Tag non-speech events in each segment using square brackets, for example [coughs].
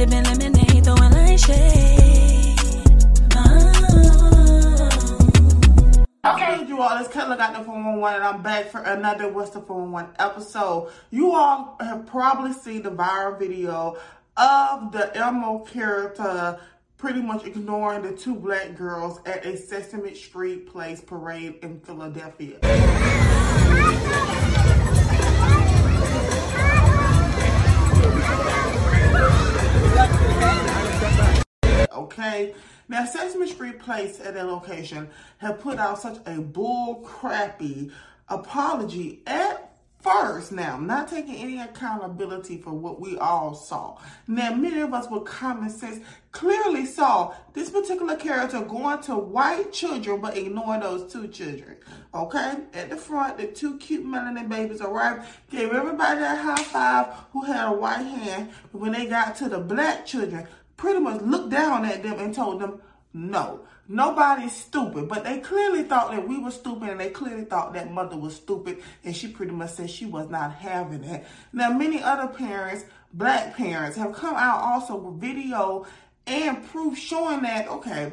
Sipping lemonade, throwing light shade. Oh. Okay, you all, it's got the 411 and I'm back for another What's the 411 episode. You all have probably seen the viral video of the Elmo character pretty much ignoring the two black girls at a Sesame Street Place parade in Philadelphia. Okay, now Sesame Street Place at that location have put out such a bull crappy apology at first now, not taking any accountability for what we all saw. Now, many of us with common sense clearly saw this particular character going to white children but ignoring those two children. Okay? At the front, the two cute melanin babies arrived, gave everybody that high five who had a white hand. When they got to the black children, pretty much looked down at them and told them, no, nobody's stupid. But they clearly thought that we were stupid and they clearly thought that mother was stupid and she pretty much said she was not having it. Now, many other parents, black parents, have come out also with video and proof showing that, okay,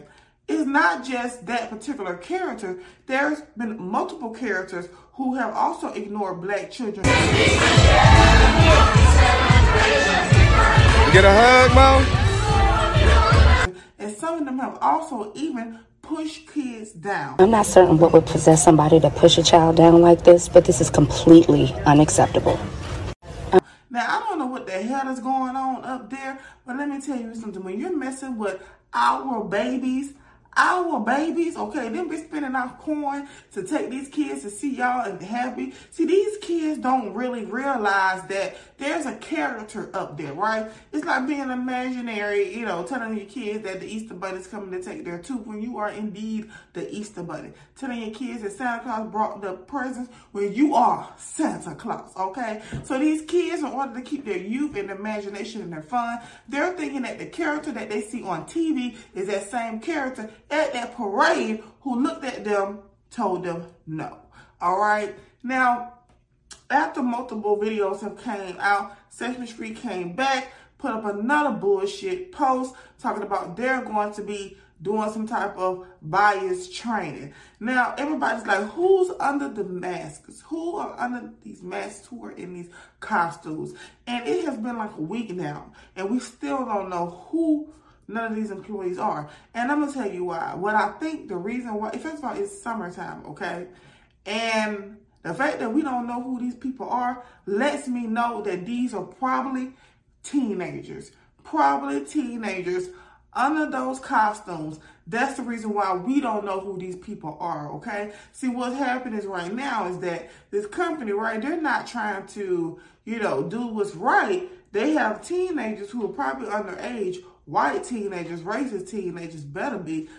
it's not just that particular character. There's been multiple characters who have also ignored black children. Get a hug, Mom? And some of them have also even pushed kids down. I'm not certain what would possess somebody to push a child down like this, but this is completely unacceptable. Now, I don't know what the hell is going on up there, but let me tell you something. When you're messing with our babies, our babies, okay, them be spending our coin to take these kids to see y'all and happy. See, these kids don't really realize that there's a character up there, right? It's like being imaginary, you know, telling your kids that the Easter Bunny's coming to take their tooth when you are indeed the Easter Bunny. Telling your kids that Santa Claus brought the presents when you are Santa Claus, okay? So these kids, in order to keep their youth and imagination and their fun, they're thinking that the character that they see on TV is that same character at that parade who looked at them, told them no. All right. Now, after multiple videos have came out, Sesame Street came back, put up another bullshit post talking about they're going to be doing some type of bias training. Now, everybody's like, who's under the masks? Who are under these masks? Who are in these costumes? And it has been like a week now, and we still don't know who none of these employees are. And I'm gonna tell you why. What I think the reason why, first of all, it's summertime, okay? And the fact that we don't know who these people are lets me know that these are probably teenagers. Probably teenagers under those costumes. That's the reason why we don't know who these people are, okay? See, what's happening is right now is that this company, right, they're not trying to, you know, do what's right. They have teenagers who are probably underage white teenagers, racist teenagers better be.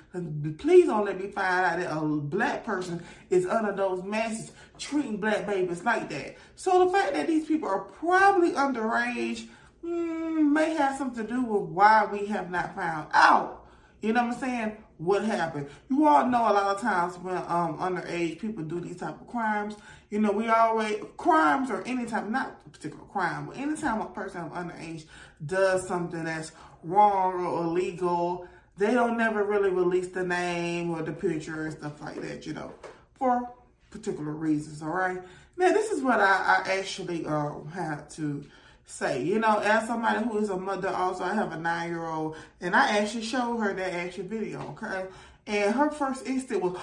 Please don't let me find out that a black person is under those masses treating black babies like that. So the fact that these people are probably underage mm, may have something to do with why we have not found out. You know what I'm saying? What happened? You all know a lot of times when um underage people do these type of crimes. You know, we always crimes or any type, not a particular crime, but anytime a person of underage does something that's wrong or illegal, they don't never really release the name or the picture and stuff like that, you know, for particular reasons, all right? Now, this is what I, I actually uh, had to say. You know, as somebody who is a mother, also, I have a nine-year-old, and I actually showed her that action video, okay? And her first instinct was,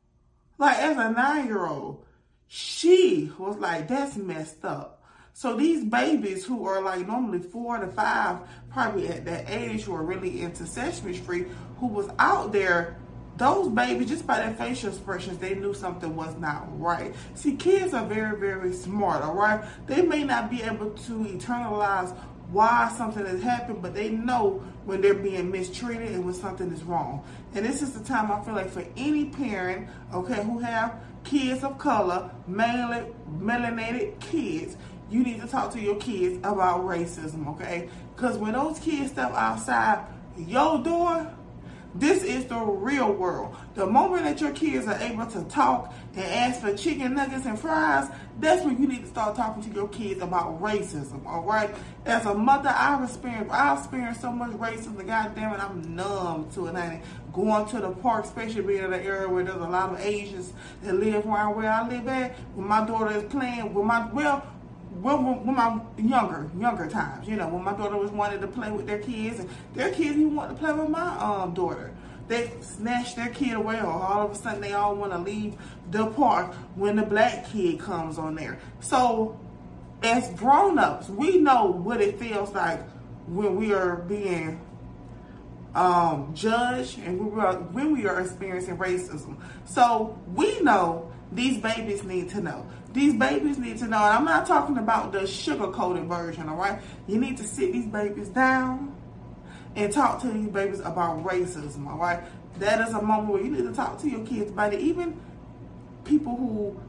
[gasps] like, as a nine-year-old, she was like, that's messed up. So these babies who are like normally four to five, probably at that age, who are really into Sesame Street, who was out there, those babies, just by their facial expressions, they knew something was not right. See, kids are very, very smart, all right? They may not be able to internalize why something has happened, but they know when they're being mistreated and when something is wrong. And this is the time I feel like for any parent, okay, who have kids of color, mainly melanated kids, you need to talk to your kids about racism, okay? Because when those kids step outside your door, This is the real world. The moment that your kids are able to talk and ask for chicken nuggets and fries, that's when you need to start talking to your kids about racism, all right? As a mother, I've experienced, I've experienced so much racism, God damn it, I'm numb to it, honey. Going to the park, especially being in an area where there's a lot of Asians that live around where I live at, when my daughter is playing with my, well, when, when my younger younger times, you know, when my daughter was wanting to play with their kids, and their kids even wanted to play with my um, daughter. They snatch their kid away, or all of a sudden they all want to leave the park when the black kid comes on there. So, as grown-ups, we know what it feels like when we are being um, judged and we, are, when we are experiencing racism. So we know these babies need to know. These babies need to know, and I'm not talking about the sugar-coated version, all right? You need to sit these babies down and talk to these babies about racism, all right? That is a moment where you need to talk to your kids about it. Even people who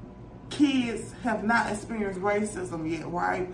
kids have not experienced racism yet, right?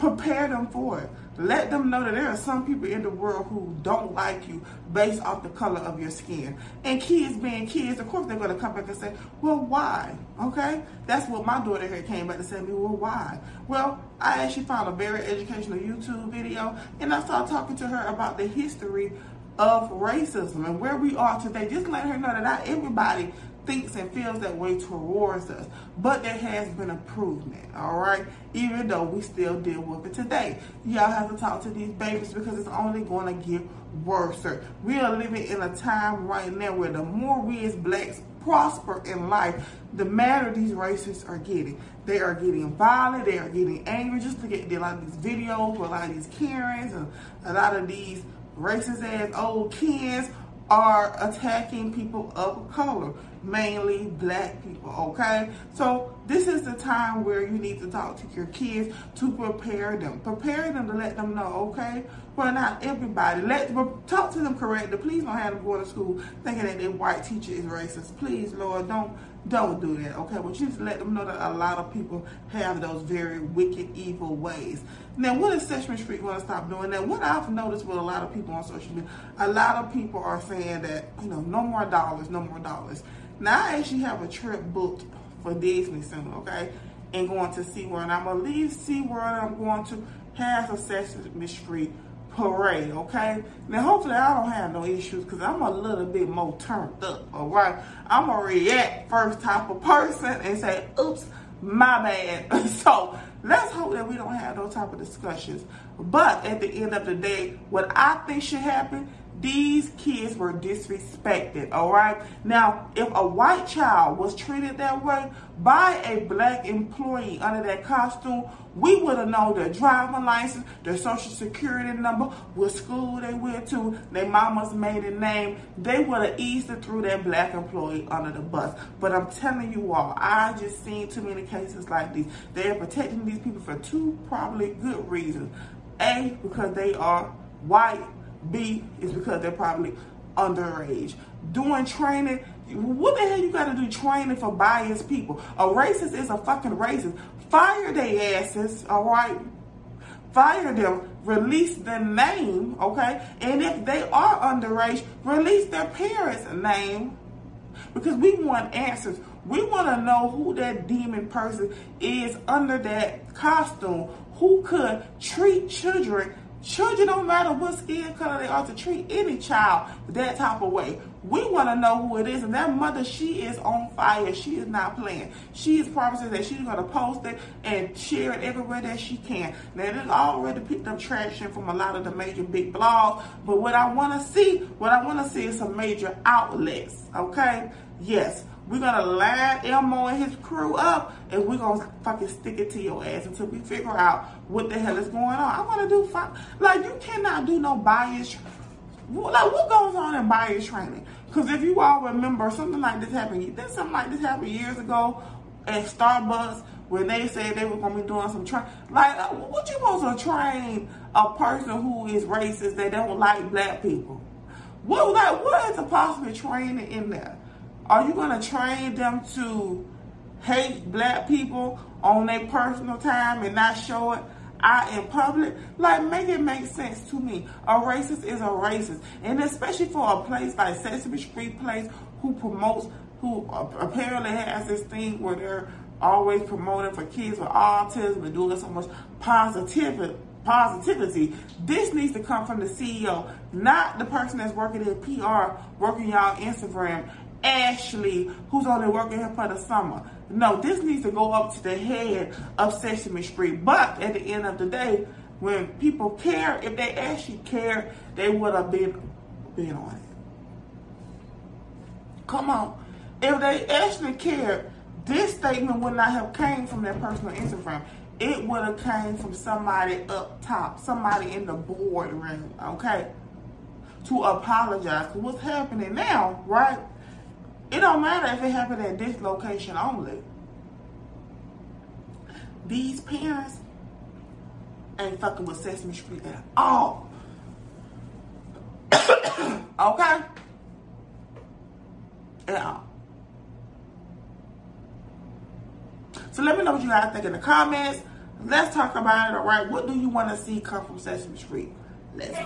Prepare them for it. Let them know that there are some people in the world who don't like you based off the color of your skin. And kids being kids, of course they're going to come back and say, well, why? Okay? That's what my daughter here came back to say to me, well, why? Well, I actually found a very educational YouTube video and I started talking to her about the history of racism and where we are today. Just let her know that not everybody thinks and feels that way towards us. But there has been improvement, all right? Even though we still deal with it today. Y'all have to talk to these babies because it's only going to get worse. We are living in a time right now where the more we as blacks prosper in life, the madder these racists are getting. They are getting violent, they are getting angry. Just look at a lot of these videos a lot of these Karens and a lot of these racist ass old kids are attacking people of color, mainly black people, okay? So this is the time where you need to talk to your kids to prepare them. Prepare them to let them know, okay? Well, not everybody. Let Talk to them correctly. Please don't have them go to school thinking that their white teacher is racist. Please, Lord, don't don't do that, okay? But you just let them know that a lot of people have those very wicked, evil ways. Now, what is Sesame Street going to stop doing that? What I've noticed with a lot of people on social media, a lot of people are saying that, you know, no more dollars, no more dollars. Now, I actually have a trip booked for Disney soon, okay? And going to SeaWorld. And I'm going to leave SeaWorld I'm going to have a Sesame Street parade, okay? Now, hopefully I don't have no issues because I'm a little bit more turned up, all right? I'm a react first type of person and say, oops, my bad. [laughs] so let's hope that we don't have those type of discussions. But at the end of the day, what I think should happen these kids were disrespected, all right? Now, if a white child was treated that way by a black employee under that costume, we would have known their driving license, their social security number, what school they went to, their mama's maiden name. They would have easily threw that black employee under the bus. But I'm telling you all, I just seen too many cases like these. They are protecting these people for two probably good reasons. A, because they are white B is because they're probably underage. Doing training, what the hell you gotta do training for biased people? A racist is a fucking racist. Fire their asses, all right? Fire them, release the name, okay? And if they are underage, release their parents' name because we want answers. We want to know who that demon person is under that costume who could treat children Children don't matter what skin color they are to treat any child that type of way. We want to know who it is. And that mother, she is on fire. She is not playing. She is promising that she's going to post it and share it everywhere that she can. Now, it already picked up traction from a lot of the major big blogs. But what I want to see, what I want to see is some major outlets. Okay? Yes. We're gonna line Elmo and his crew up and we're gonna fucking stick it to your ass until we figure out what the hell is going on. I wanna do fun. Like, you cannot do no bias. Like, what goes on in bias training? Because if you all remember, something like this happened, did something like this happen years ago at Starbucks when they said they were gonna be doing some train. Like, uh, what you supposed to train a person who is racist that don't like black people? What like what is the possible training in there? Are you going to train them to hate black people on their personal time and not show it? out in public, like make it make sense to me. A racist is a racist, and especially for a place like Sesame Street Place, who promotes, who apparently has this thing where they're always promoting for kids with autism and doing so much positivity. Positivity. This needs to come from the CEO, not the person that's working in PR, working y'all Instagram, Ashley, who's only working here for the summer. No, this needs to go up to the head of Sesame Street. But at the end of the day, when people care, if they actually care, they would have been been on it. Come on. If they actually cared, this statement would not have came from their personal Instagram. It would have came from somebody up top, somebody in the boardroom, okay? To apologize. What's happening now, right? It don't matter if it happened at this location only. These parents ain't fucking with Sesame Street at all. [coughs] okay? At all. So let me know what you guys think in the comments. Let's talk about it, all right? What do you want to see come from Sesame Street? Let's.